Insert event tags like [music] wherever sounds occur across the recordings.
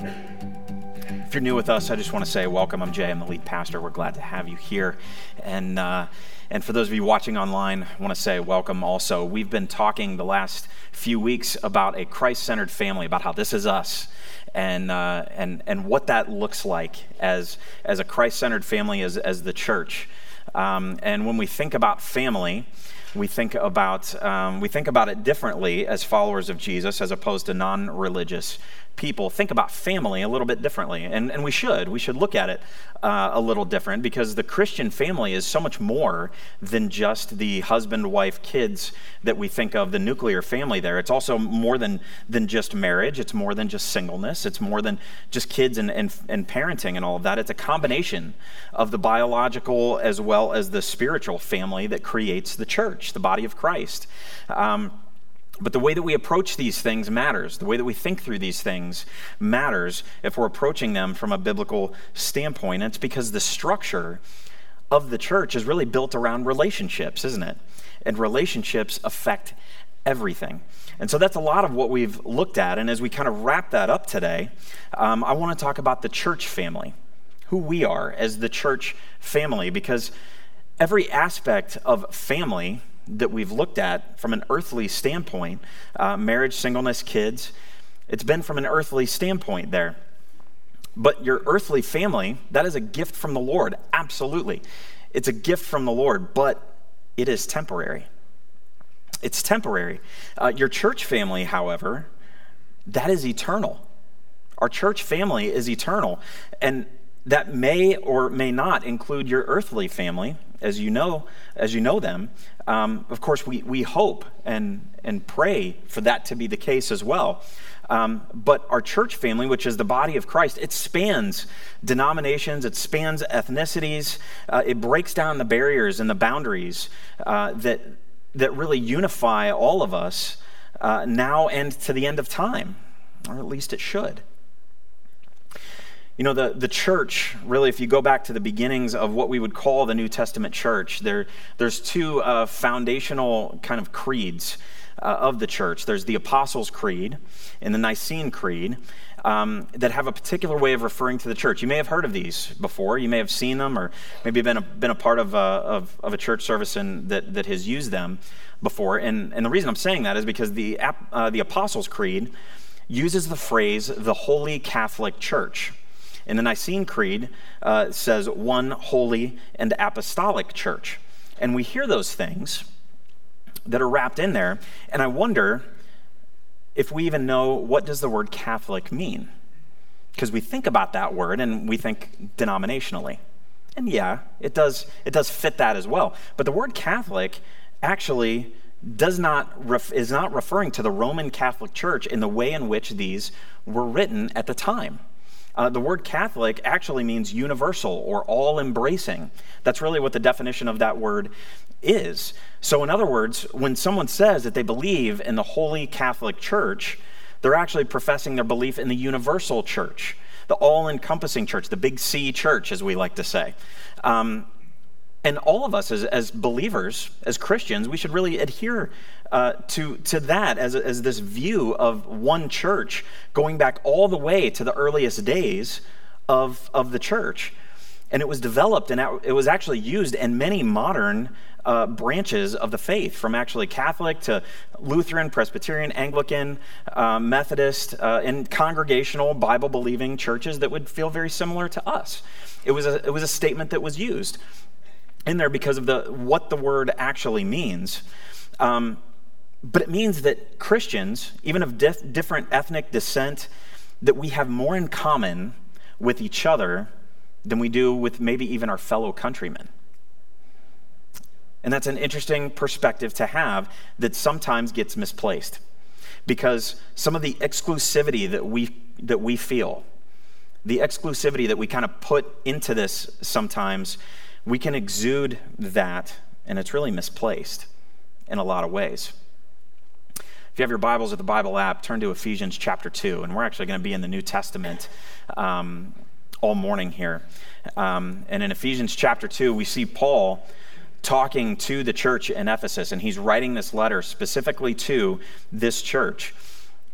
Um, if you're new with us, I just want to say welcome. I'm Jay. I'm the lead pastor. We're glad to have you here. And, uh, and for those of you watching online, I want to say welcome also. We've been talking the last few weeks about a Christ centered family, about how this is us. And, uh, and, and what that looks like as, as a Christ centered family, as, as the church. Um, and when we think about family, we think about um, we think about it differently as followers of Jesus as opposed to non-religious people think about family a little bit differently. And, and we should. We should look at it uh, a little different because the Christian family is so much more than just the husband, wife, kids that we think of, the nuclear family there. It's also more than, than just marriage, it's more than just singleness, it's more than just kids and, and, and parenting and all of that. It's a combination of the biological as well as the spiritual family that creates the church, the body of Christ. Um, but the way that we approach these things matters. The way that we think through these things matters if we're approaching them from a biblical standpoint. And it's because the structure of the church is really built around relationships, isn't it? And relationships affect everything. And so that's a lot of what we've looked at. And as we kind of wrap that up today, um, I want to talk about the church family, who we are as the church family, because every aspect of family that we've looked at from an earthly standpoint uh, marriage, singleness, kids it's been from an earthly standpoint there. But your earthly family, that is a gift from the Lord, absolutely. It's a gift from the Lord, but it is temporary. It's temporary. Uh, your church family, however, that is eternal. Our church family is eternal. And that may or may not include your earthly family, as you know, as you know them. Um, of course, we, we hope and, and pray for that to be the case as well. Um, but our church family, which is the body of Christ, it spans denominations, it spans ethnicities, uh, it breaks down the barriers and the boundaries uh, that, that really unify all of us uh, now and to the end of time, or at least it should. You know, the, the church, really, if you go back to the beginnings of what we would call the New Testament church, there, there's two uh, foundational kind of creeds uh, of the church. There's the Apostles' Creed and the Nicene Creed um, that have a particular way of referring to the church. You may have heard of these before. You may have seen them or maybe been a, been a part of a, uh, of, of a church service that, that has used them before. And, and the reason I'm saying that is because the, uh, the Apostles' Creed uses the phrase the Holy Catholic Church. And the Nicene Creed uh, says one holy and apostolic church. And we hear those things that are wrapped in there, and I wonder if we even know what does the word Catholic mean? Because we think about that word and we think denominationally. And yeah, it does, it does fit that as well. But the word Catholic actually does not ref, is not referring to the Roman Catholic Church in the way in which these were written at the time. Uh, the word Catholic actually means universal or all embracing. That's really what the definition of that word is. So, in other words, when someone says that they believe in the Holy Catholic Church, they're actually professing their belief in the universal church, the all encompassing church, the big C church, as we like to say. Um, and all of us as, as believers, as Christians, we should really adhere uh, to, to that as, as this view of one church going back all the way to the earliest days of, of the church. And it was developed and it was actually used in many modern uh, branches of the faith, from actually Catholic to Lutheran, Presbyterian, Anglican, uh, Methodist, uh, and congregational Bible believing churches that would feel very similar to us. It was, a, it was a statement that was used in there because of the, what the word actually means. Um, but it means that Christians, even of dif- different ethnic descent, that we have more in common with each other than we do with maybe even our fellow countrymen. And that's an interesting perspective to have that sometimes gets misplaced because some of the exclusivity that we, that we feel, the exclusivity that we kind of put into this sometimes, we can exude that, and it's really misplaced in a lot of ways. If you have your Bibles or the Bible app, turn to Ephesians chapter 2, and we're actually going to be in the New Testament um, all morning here. Um, and in Ephesians chapter 2, we see Paul talking to the church in Ephesus, and he's writing this letter specifically to this church.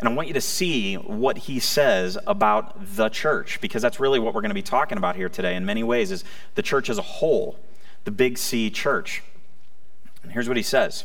And I want you to see what he says about the church, because that's really what we're going to be talking about here today in many ways is the church as a whole, the big C church. And here's what he says.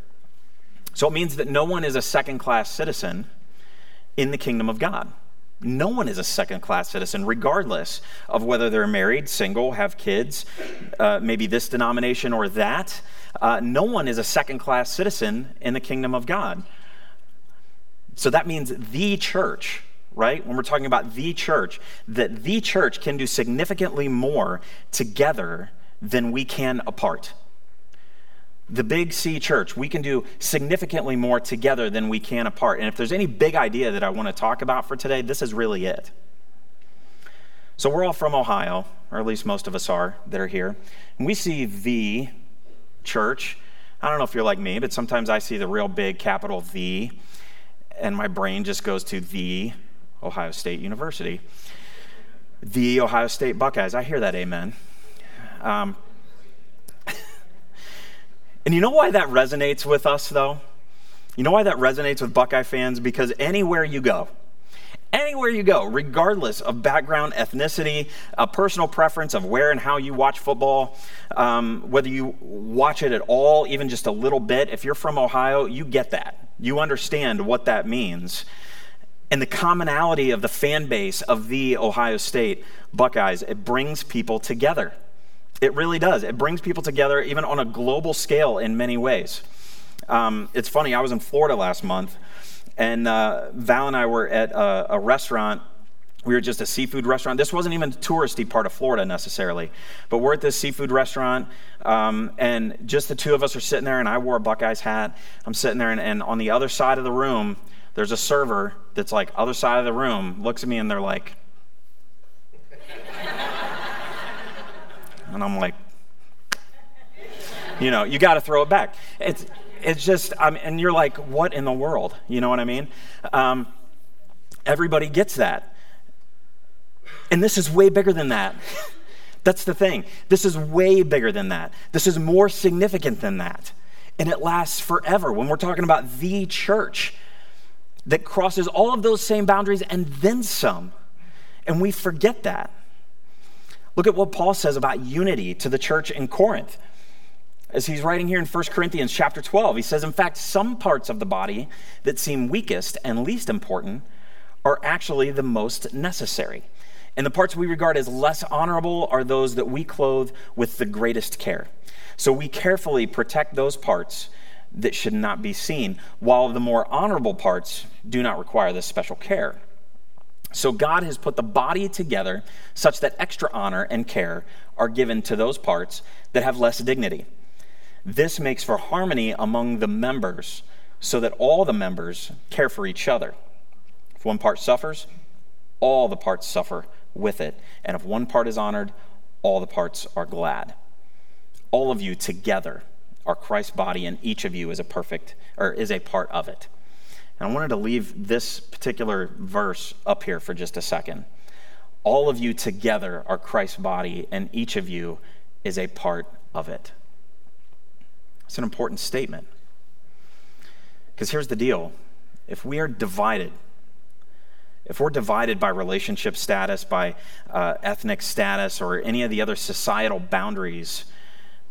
So it means that no one is a second class citizen in the kingdom of God. No one is a second class citizen, regardless of whether they're married, single, have kids, uh, maybe this denomination or that. Uh, no one is a second class citizen in the kingdom of God. So that means the church, right? When we're talking about the church, that the church can do significantly more together than we can apart the Big C church, we can do significantly more together than we can apart. And if there's any big idea that I want to talk about for today, this is really it. So we're all from Ohio, or at least most of us are that are here. And we see the church. I don't know if you're like me, but sometimes I see the real big capital V, and my brain just goes to the Ohio State University. The Ohio State Buckeyes. I hear that, amen. Um, and you know why that resonates with us, though? You know why that resonates with Buckeye fans? Because anywhere you go, anywhere you go, regardless of background, ethnicity, a personal preference of where and how you watch football, um, whether you watch it at all, even just a little bit, if you're from Ohio, you get that. You understand what that means. And the commonality of the fan base of the Ohio State Buckeyes, it brings people together. It really does. It brings people together, even on a global scale, in many ways. Um, it's funny, I was in Florida last month, and uh, Val and I were at a, a restaurant we were just a seafood restaurant. This wasn't even a touristy part of Florida necessarily, but we're at this seafood restaurant, um, and just the two of us are sitting there, and I wore a Buckeyes hat. I'm sitting there, and, and, on the other side of the room, there's a server that's like, other side of the room, looks at me, and they're like, And I'm like, you know, you got to throw it back. It's, it's just, I mean, and you're like, what in the world? You know what I mean? Um, everybody gets that. And this is way bigger than that. [laughs] That's the thing. This is way bigger than that. This is more significant than that. And it lasts forever. When we're talking about the church that crosses all of those same boundaries and then some. And we forget that. Look at what Paul says about unity to the church in Corinth. As he's writing here in 1 Corinthians chapter 12, he says, In fact, some parts of the body that seem weakest and least important are actually the most necessary. And the parts we regard as less honorable are those that we clothe with the greatest care. So we carefully protect those parts that should not be seen, while the more honorable parts do not require this special care. So God has put the body together such that extra honor and care are given to those parts that have less dignity. This makes for harmony among the members so that all the members care for each other. If one part suffers, all the parts suffer with it. And if one part is honored, all the parts are glad. All of you together are Christ's body, and each of you is a perfect or is a part of it. And I wanted to leave this particular verse up here for just a second. All of you together are Christ's body, and each of you is a part of it. It's an important statement. Because here's the deal if we are divided, if we're divided by relationship status, by uh, ethnic status, or any of the other societal boundaries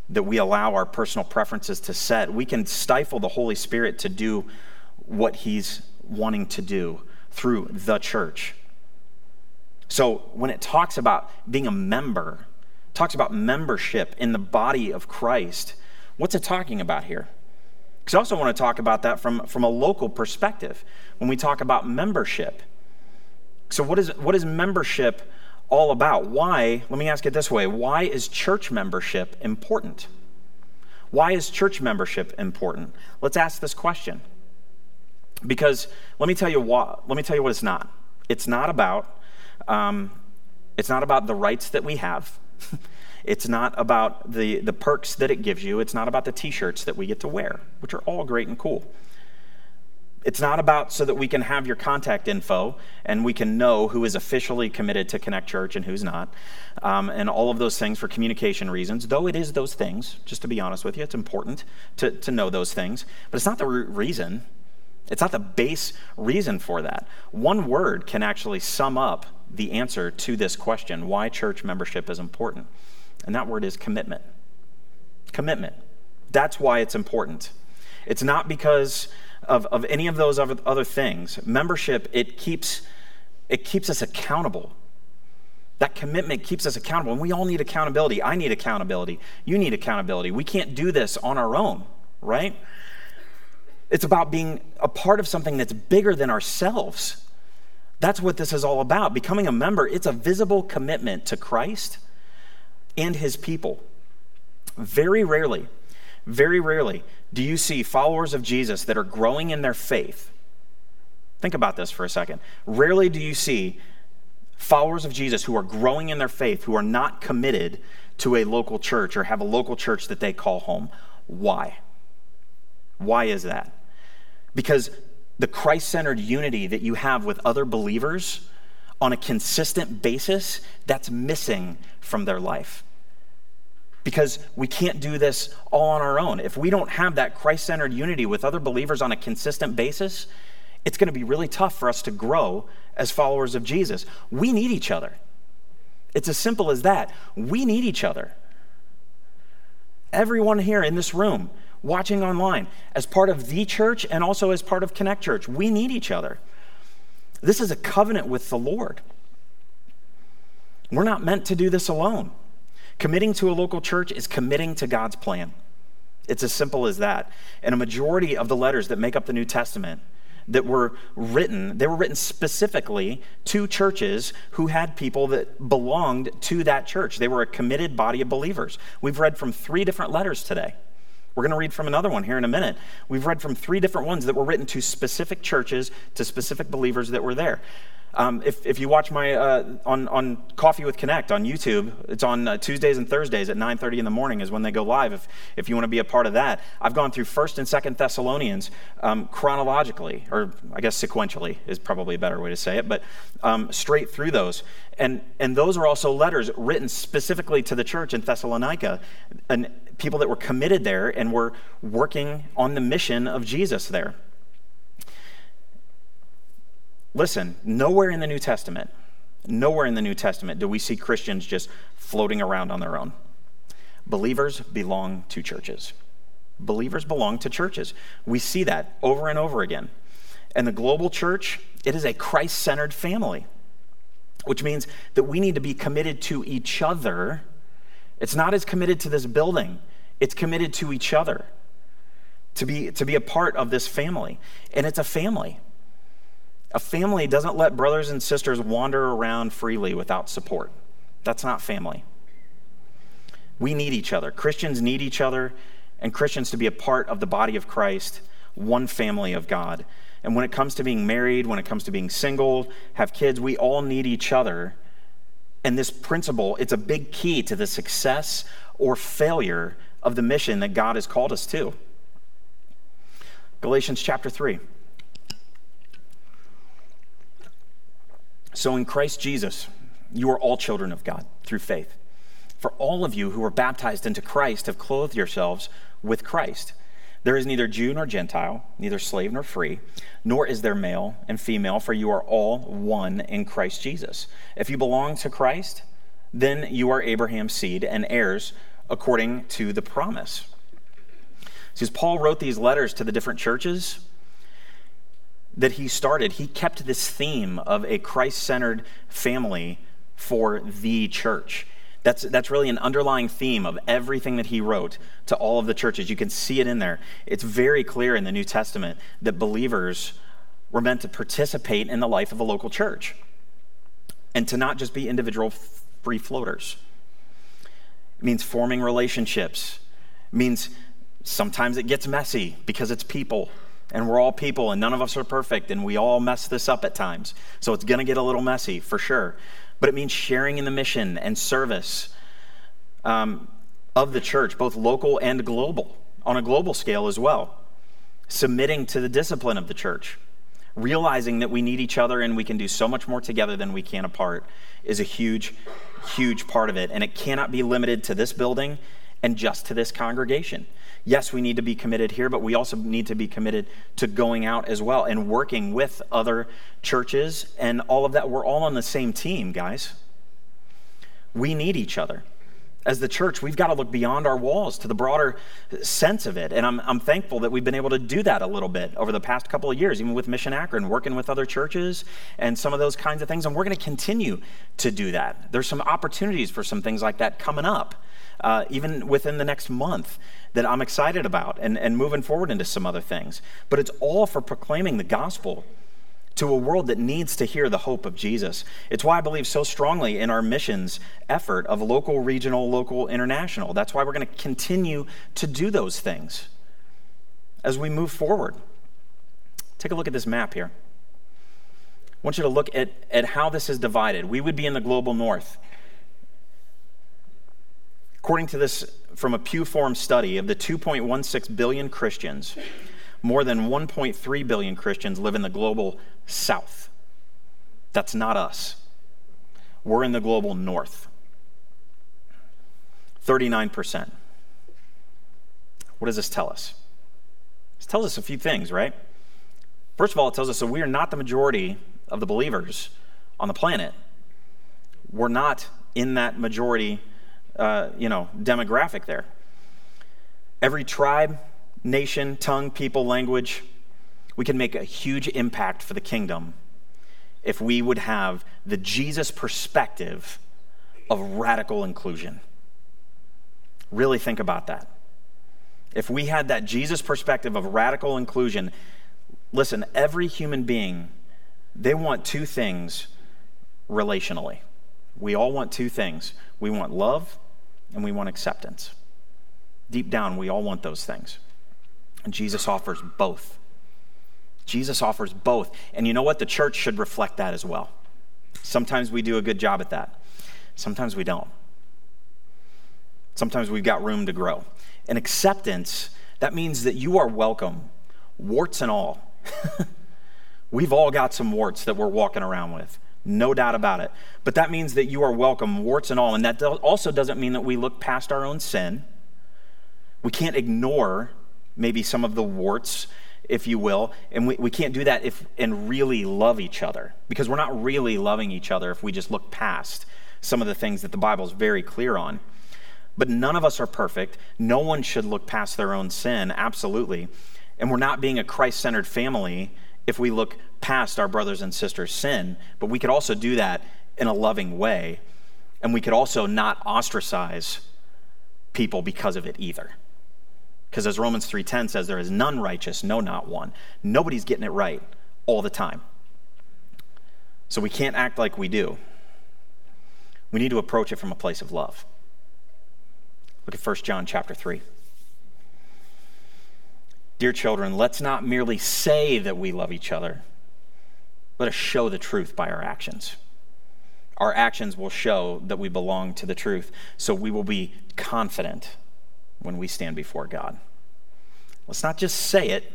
that we allow our personal preferences to set, we can stifle the Holy Spirit to do what he's wanting to do through the church. So when it talks about being a member, talks about membership in the body of Christ, what's it talking about here? Because I also want to talk about that from, from a local perspective when we talk about membership. So, what is, what is membership all about? Why, let me ask it this way why is church membership important? Why is church membership important? Let's ask this question. Because let me tell you what, let me tell you what it's not. It's not about Um, it's not about the rights that we have. [laughs] it's not about the, the perks that it gives you. It's not about the t shirts that we get to wear, which are all great and cool. It's not about so that we can have your contact info and we can know who is officially committed to Connect Church and who's not, um, and all of those things for communication reasons. Though it is those things, just to be honest with you, it's important to, to know those things, but it's not the reason. It's not the base reason for that. One word can actually sum up the answer to this question why church membership is important, and that word is commitment. Commitment. That's why it's important. It's not because of, of any of those other, things. Membership, it keeps, it keeps us accountable. That commitment keeps us accountable. And we all need accountability. I need accountability. You need accountability. We can't do this on our own, right? It's about being a part of something that's bigger than ourselves. That's what this is all about. Becoming a member, it's a visible commitment to Christ and his people. Very rarely, very rarely do you see followers of Jesus that are growing in their faith? Think about this for a second. Rarely do you see followers of Jesus who are growing in their faith, who are not committed to a local church or have a local church that they call home. Why? Why is that? Because the Christ centered unity that you have with other believers on a consistent basis, that's missing from their life because we can't do this all on our own. If we don't have that Christ centered unity with other believers on a consistent basis, it's going to be really tough for us to grow as followers of Jesus. We need each other. It's as simple as that. We need each other. Everyone here in this room, watching online, as part of the church and also as part of Connect Church, we need each other. This is a covenant with the Lord. We're not meant to do this alone. Committing to a local church is committing to God's plan. It's as simple as that. And a majority of the letters that make up the New Testament that were written, they were written specifically to churches who had people that belonged to that church. They were a committed body of believers. We've read from three different letters today. We're going to read from another one here in a minute. We've read from three different ones that were written to specific churches, to specific believers that were there. Um, if, if you watch my uh, on, on Coffee with Connect on YouTube, it's on uh, Tuesdays and Thursdays at 9:30 in the morning is when they go live. If, if you want to be a part of that, I've gone through First and Second Thessalonians um, chronologically, or I guess sequentially is probably a better way to say it, but um, straight through those. And and those are also letters written specifically to the church in Thessalonica, and people that were committed there and were working on the mission of Jesus there. Listen, nowhere in the New Testament, nowhere in the New Testament do we see Christians just floating around on their own. Believers belong to churches. Believers belong to churches. We see that over and over again. And the global church, it is a Christ centered family, which means that we need to be committed to each other. It's not as committed to this building, it's committed to each other to be, to be a part of this family. And it's a family. A family doesn't let brothers and sisters wander around freely without support. That's not family. We need each other. Christians need each other, and Christians to be a part of the body of Christ, one family of God. And when it comes to being married, when it comes to being single, have kids, we all need each other. And this principle, it's a big key to the success or failure of the mission that God has called us to. Galatians chapter 3. So in Christ Jesus, you are all children of God through faith. For all of you who are baptized into Christ have clothed yourselves with Christ. There is neither Jew nor Gentile, neither slave nor free, nor is there male and female, for you are all one in Christ Jesus. If you belong to Christ, then you are Abraham's seed and heirs according to the promise. As Paul wrote these letters to the different churches, that he started, he kept this theme of a Christ centered family for the church. That's, that's really an underlying theme of everything that he wrote to all of the churches. You can see it in there. It's very clear in the New Testament that believers were meant to participate in the life of a local church and to not just be individual free floaters. It means forming relationships, it means sometimes it gets messy because it's people And we're all people, and none of us are perfect, and we all mess this up at times. So it's going to get a little messy, for sure. But it means sharing in the mission and service um, of the church, both local and global, on a global scale as well. Submitting to the discipline of the church, realizing that we need each other and we can do so much more together than we can apart is a huge, huge part of it. And it cannot be limited to this building and just to this congregation. Yes, we need to be committed here, but we also need to be committed to going out as well and working with other churches and all of that. We're all on the same team, guys. We need each other. As the church, we've got to look beyond our walls to the broader sense of it. And I'm, I'm thankful that we've been able to do that a little bit over the past couple of years, even with Mission Akron, working with other churches and some of those kinds of things. And we're going to continue to do that. There's some opportunities for some things like that coming up uh, even within the next month that I'm excited about and, and moving forward into some other things. But it's all for proclaiming the gospel to a world that needs to hear the hope of Jesus. It's why I believe so strongly in our missions effort of local, regional, local, international. That's why we're going to continue to do those things as we move forward. Take a look at this map here. I want you to look at, at how this is divided. We would be in the global north. According to this from a Pew Forum study of the 2.16 billion Christians, more than 1.3 billion Christians live in the global south. That's not us. We're in the global north. 39%. What does this tell us? This tells us a few things, right? First of all, it tells us that we are not the majority of the believers on the planet. We're not in that majority uh, you know, demographic there. Every tribe, nation, tongue, people, language, we can make a huge impact for the kingdom if we would have the Jesus perspective of radical inclusion. Really think about that. If we had that Jesus perspective of radical inclusion, listen, every human being, they want two things relationally. We all want two things we want love and we want acceptance. Deep down, we all want those things. And Jesus offers both. Jesus offers both. And you know what? The church should reflect that as well. Sometimes we do a good job at that, sometimes we don't. Sometimes we've got room to grow. And acceptance, that means that you are welcome, warts and all. [laughs] We've all got some warts that we're walking around with. No doubt about it. But that means that you are welcome, warts and all. And that also doesn't mean that we look past our own sin. We can't ignore maybe some of the warts, if you will. And we, we can't do that if and really love each other. Because we're not really loving each other if we just look past some of the things that the Bible is very clear on. But none of us are perfect. No one should look past their own sin, absolutely. And we're not being a Christ centered family if we look past our brothers and sisters' sin, but we could also do that in a loving way. And we could also not ostracize people because of it either. Because as Romans 3:10 says, there is none righteous, no, not one. Nobody's getting it right all the time. So we can't act like we do. We need to approach it from a place of love. Look at 1 John chapter 3. Dear children, let's not merely say that we love each other. Let us show the truth by our actions. Our actions will show that we belong to the truth, so we will be confident when we stand before God. Let's not just say it,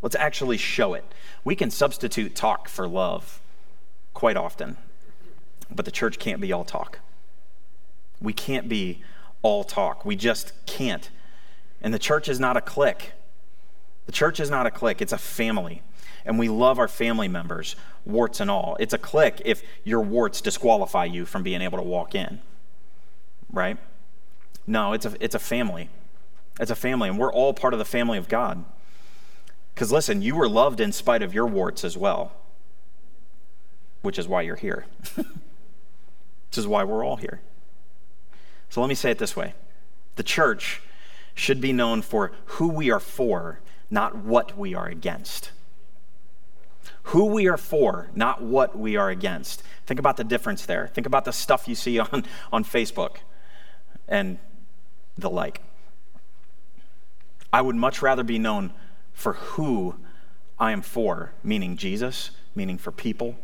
let's actually show it. We can substitute talk for love quite often, but the church can't be all talk. We can't be all talk. We just can't. And the church is not a clique. The church is not a clique, it's a family. And we love our family members, warts and all. It's a clique if your warts disqualify you from being able to walk in, right? No, it's a, it's a family. It's a family, and we're all part of the family of God. Because listen, you were loved in spite of your warts as well, which is why you're here. [laughs] this is why we're all here. So let me say it this way the church should be known for who we are for not what we are against. Who we are for, not what we are against. Think about the difference there. Think about the stuff you see [laughs] on, on Facebook and the like. I would much rather be known for who I am for, meaning Jesus, meaning for people,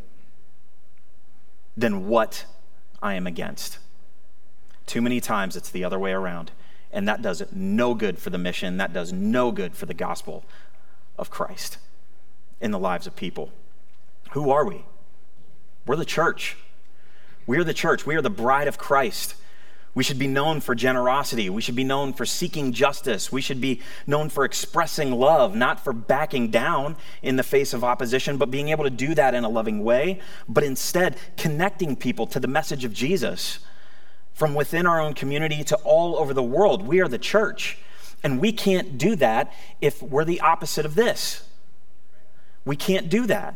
than what I am against. Too many times it's the other way around. And that does no good for the mission. That does no good for the gospel of Christ in the lives of people. Who are we? We're the church. We are the church. We are the bride of Christ. We should be known for generosity. We should be known for seeking justice. We should be known for expressing love, not for backing down in the face of opposition, but being able to do that in a loving way, but instead connecting people to the message of Jesus from within our own community to all over the world. We are the church. And we can't do that if we're the opposite of this. We can't do that.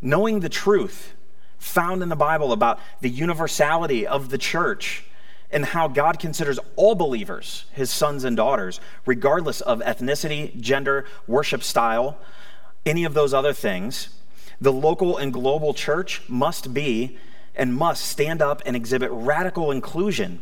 Knowing the truth found in the Bible about the universality of the church and how God considers all believers his sons and daughters, regardless of ethnicity, gender, worship style, any of those other things, the local and global church must be and must stand up and exhibit radical inclusion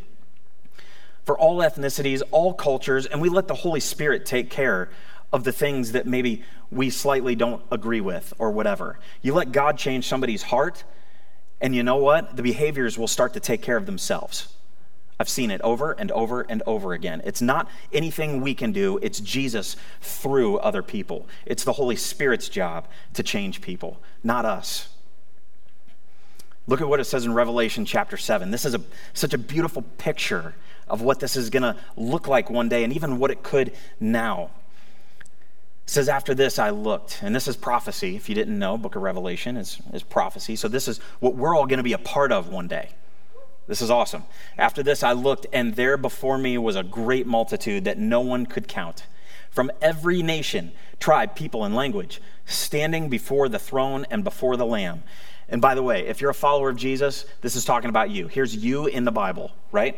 for all ethnicities, all cultures, and we let the Holy Spirit take care of the things that maybe we slightly don't agree with or whatever. You let God change somebody's heart, and you know what? The behaviors will start to take care of themselves. I've seen it over and over and over again. It's not anything we can do, it's Jesus through other people. It's the Holy Spirit's job to change people, not us. Look at what it says in Revelation chapter 7. This is a, such a beautiful picture of what this is going to look like one day and even what it could now. It says, After this I looked, and this is prophecy. If you didn't know, book of Revelation is, is prophecy. So this is what we're all going to be a part of one day. This is awesome. After this I looked, and there before me was a great multitude that no one could count from every nation, tribe, people, and language, standing before the throne and before the Lamb. And by the way, if you're a follower of Jesus, this is talking about you. Here's you in the Bible, right?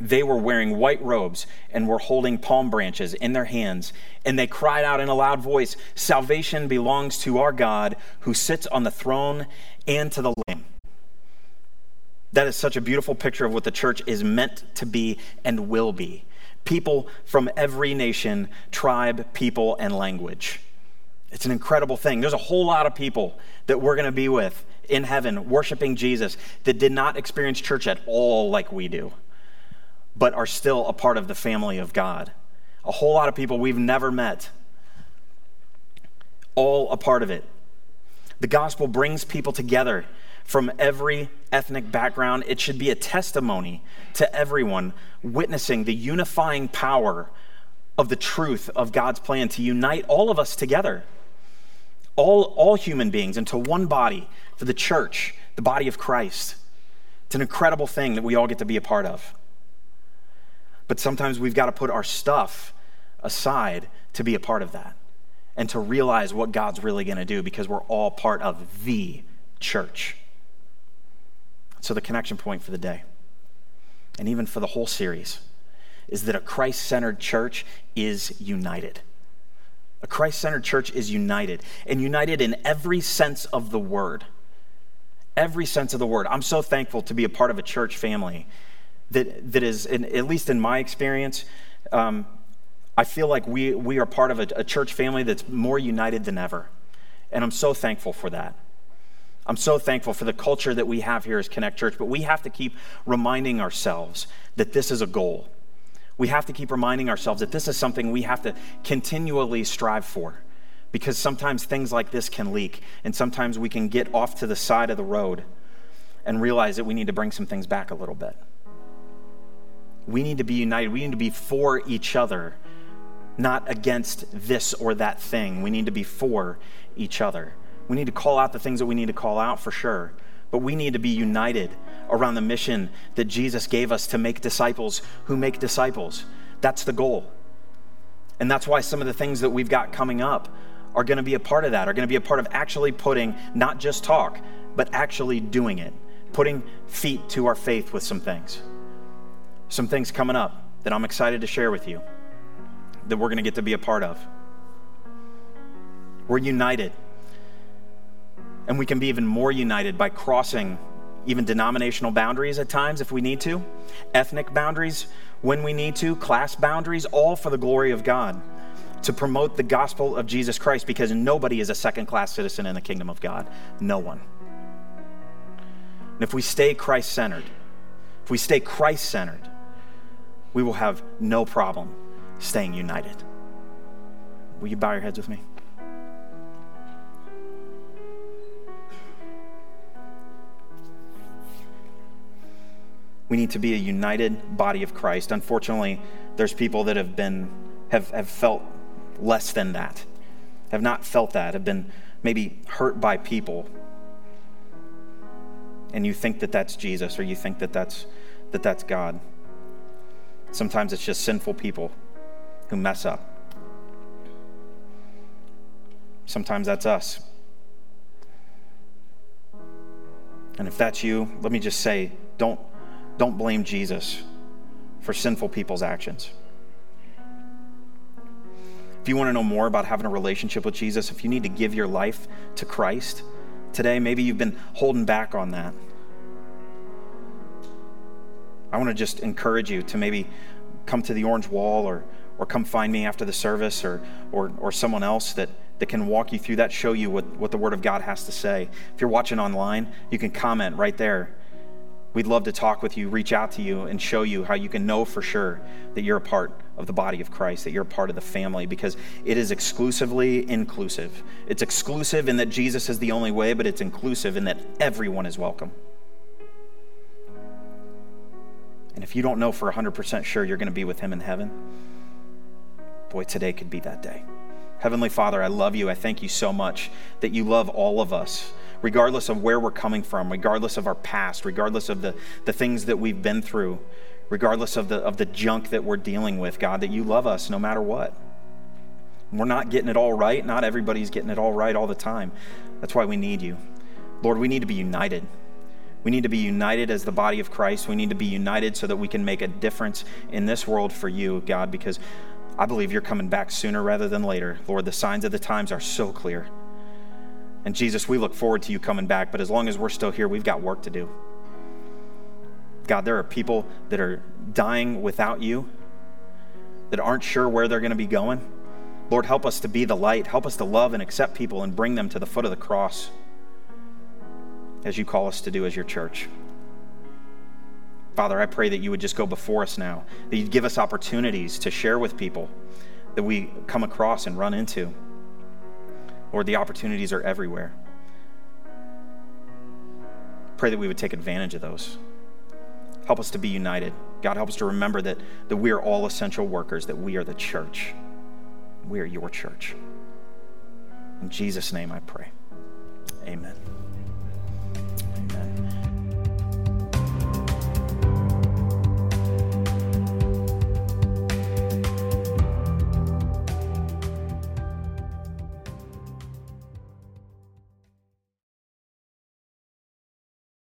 They were wearing white robes and were holding palm branches in their hands. And they cried out in a loud voice Salvation belongs to our God who sits on the throne and to the Lamb. That is such a beautiful picture of what the church is meant to be and will be. People from every nation, tribe, people, and language. It's an incredible thing. There's a whole lot of people that we're going to be with in heaven worshiping Jesus that did not experience church at all like we do, but are still a part of the family of God. A whole lot of people we've never met, all a part of it. The gospel brings people together from every ethnic background. It should be a testimony to everyone witnessing the unifying power of the truth of God's plan to unite all of us together all, all human beings into one body for the church, the body of Christ. It's an incredible thing that we all get to be a part of. But sometimes we've got to put our stuff aside to be a part of that and to realize what God's really going to do because we're all part of the church. So, the connection point for the day, and even for the whole series, is that a Christ centered church is united. A Christ centered church is united, and united in every sense of the word. Every sense of the word. I'm so thankful to be a part of a church family that, that is, in, at least in my experience, um, I feel like we, we are part of a, a church family that's more united than ever. And I'm so thankful for that. I'm so thankful for the culture that we have here as Connect Church, but we have to keep reminding ourselves that this is a goal we have to keep reminding ourselves that this is something we have to continually strive for because sometimes things like this can leak and sometimes we can get off to the side of the road and realize that we need to bring some things back a little bit. We need to be united. We need to be for each other, not against this or that thing. We need to be for each other. We need to call out the things that we need to call out for sure, but we need to be united around the mission that Jesus gave us to make disciples who make disciples. That's the goal. And that's why some of the things that we've got coming up are going to be a part of that, are going to be a part of actually putting not just talk, but actually doing it, putting feet to our faith with some things. Some things coming up that I'm excited to share with you that we're going to get to be a part of. We're united. And we can be even more united by crossing even denominational boundaries at times if we need to, ethnic boundaries when we need to, class boundaries, all for the glory of God. to promote the gospel of Jesus Christ because nobody is a second class citizen in the kingdom of God. No one. And if we stay Christ centered, if we stay Christ centered, we will have no problem staying united. Will you bow your heads with me? We need to be a united body of Christ. Unfortunately, there's people that have been have, have felt less than that, have not felt that, have been maybe hurt by people. And you think that that's Jesus or you think that that's, that that's God. Sometimes it's just sinful people who mess up. Sometimes that's us. And if that's you, let me just say don't, don't blame Jesus for sinful people's actions. If you want to know more about having a relationship with Jesus, if you need to give your life to Christ today, maybe you've been holding back on that. I want to just encourage you to maybe come to the orange wall or, or come find me after the service or, or, or someone else that, that can walk you through that, show you what, what the Word of God has to say. If you're watching online, you can comment right there We'd love to talk with you, reach out to you, and show you how you can know for sure that you're a part of the body of Christ, that you're a part of the family, because it is exclusively inclusive. It's exclusive in that Jesus is the only way, but it's inclusive in that everyone is welcome. And if you don't know for 100% sure you're going to be with Him in heaven, boy, today could be that day. Heavenly Father, I love you. I thank you so much that you love all of us regardless of where we're coming from, regardless of our past, regardless of the, the things that we've been through, regardless of the, of the junk that we're dealing with, God, that you love us no matter what. We're not getting it all right. Not everybody's getting it all right all the time. That's why we need you. Lord, we need to be united. We need to be united as the body of Christ. We need to be united so that we can make a difference in this world for you, God, because I believe you're coming back sooner rather than later. Lord, the signs of the times are so clear. And Jesus, we look forward to you coming back, but as long as we're still here, we've got work to do. God, there are people that are dying without you, that aren't sure where they're going to be going. Lord, help us to be the light. Help us to love and accept people and bring them to the foot of the cross as you call us to do as your church. Father, I pray that you would just go before us now, that you'd give us opportunities to share with people that we come across and run into. Lord, the opportunities are everywhere. Pray that we would take advantage of those. Help us to be united. God, help us to remember that, that we are all essential workers, that we are the church. We are your church. In Jesus' name I pray. Amen.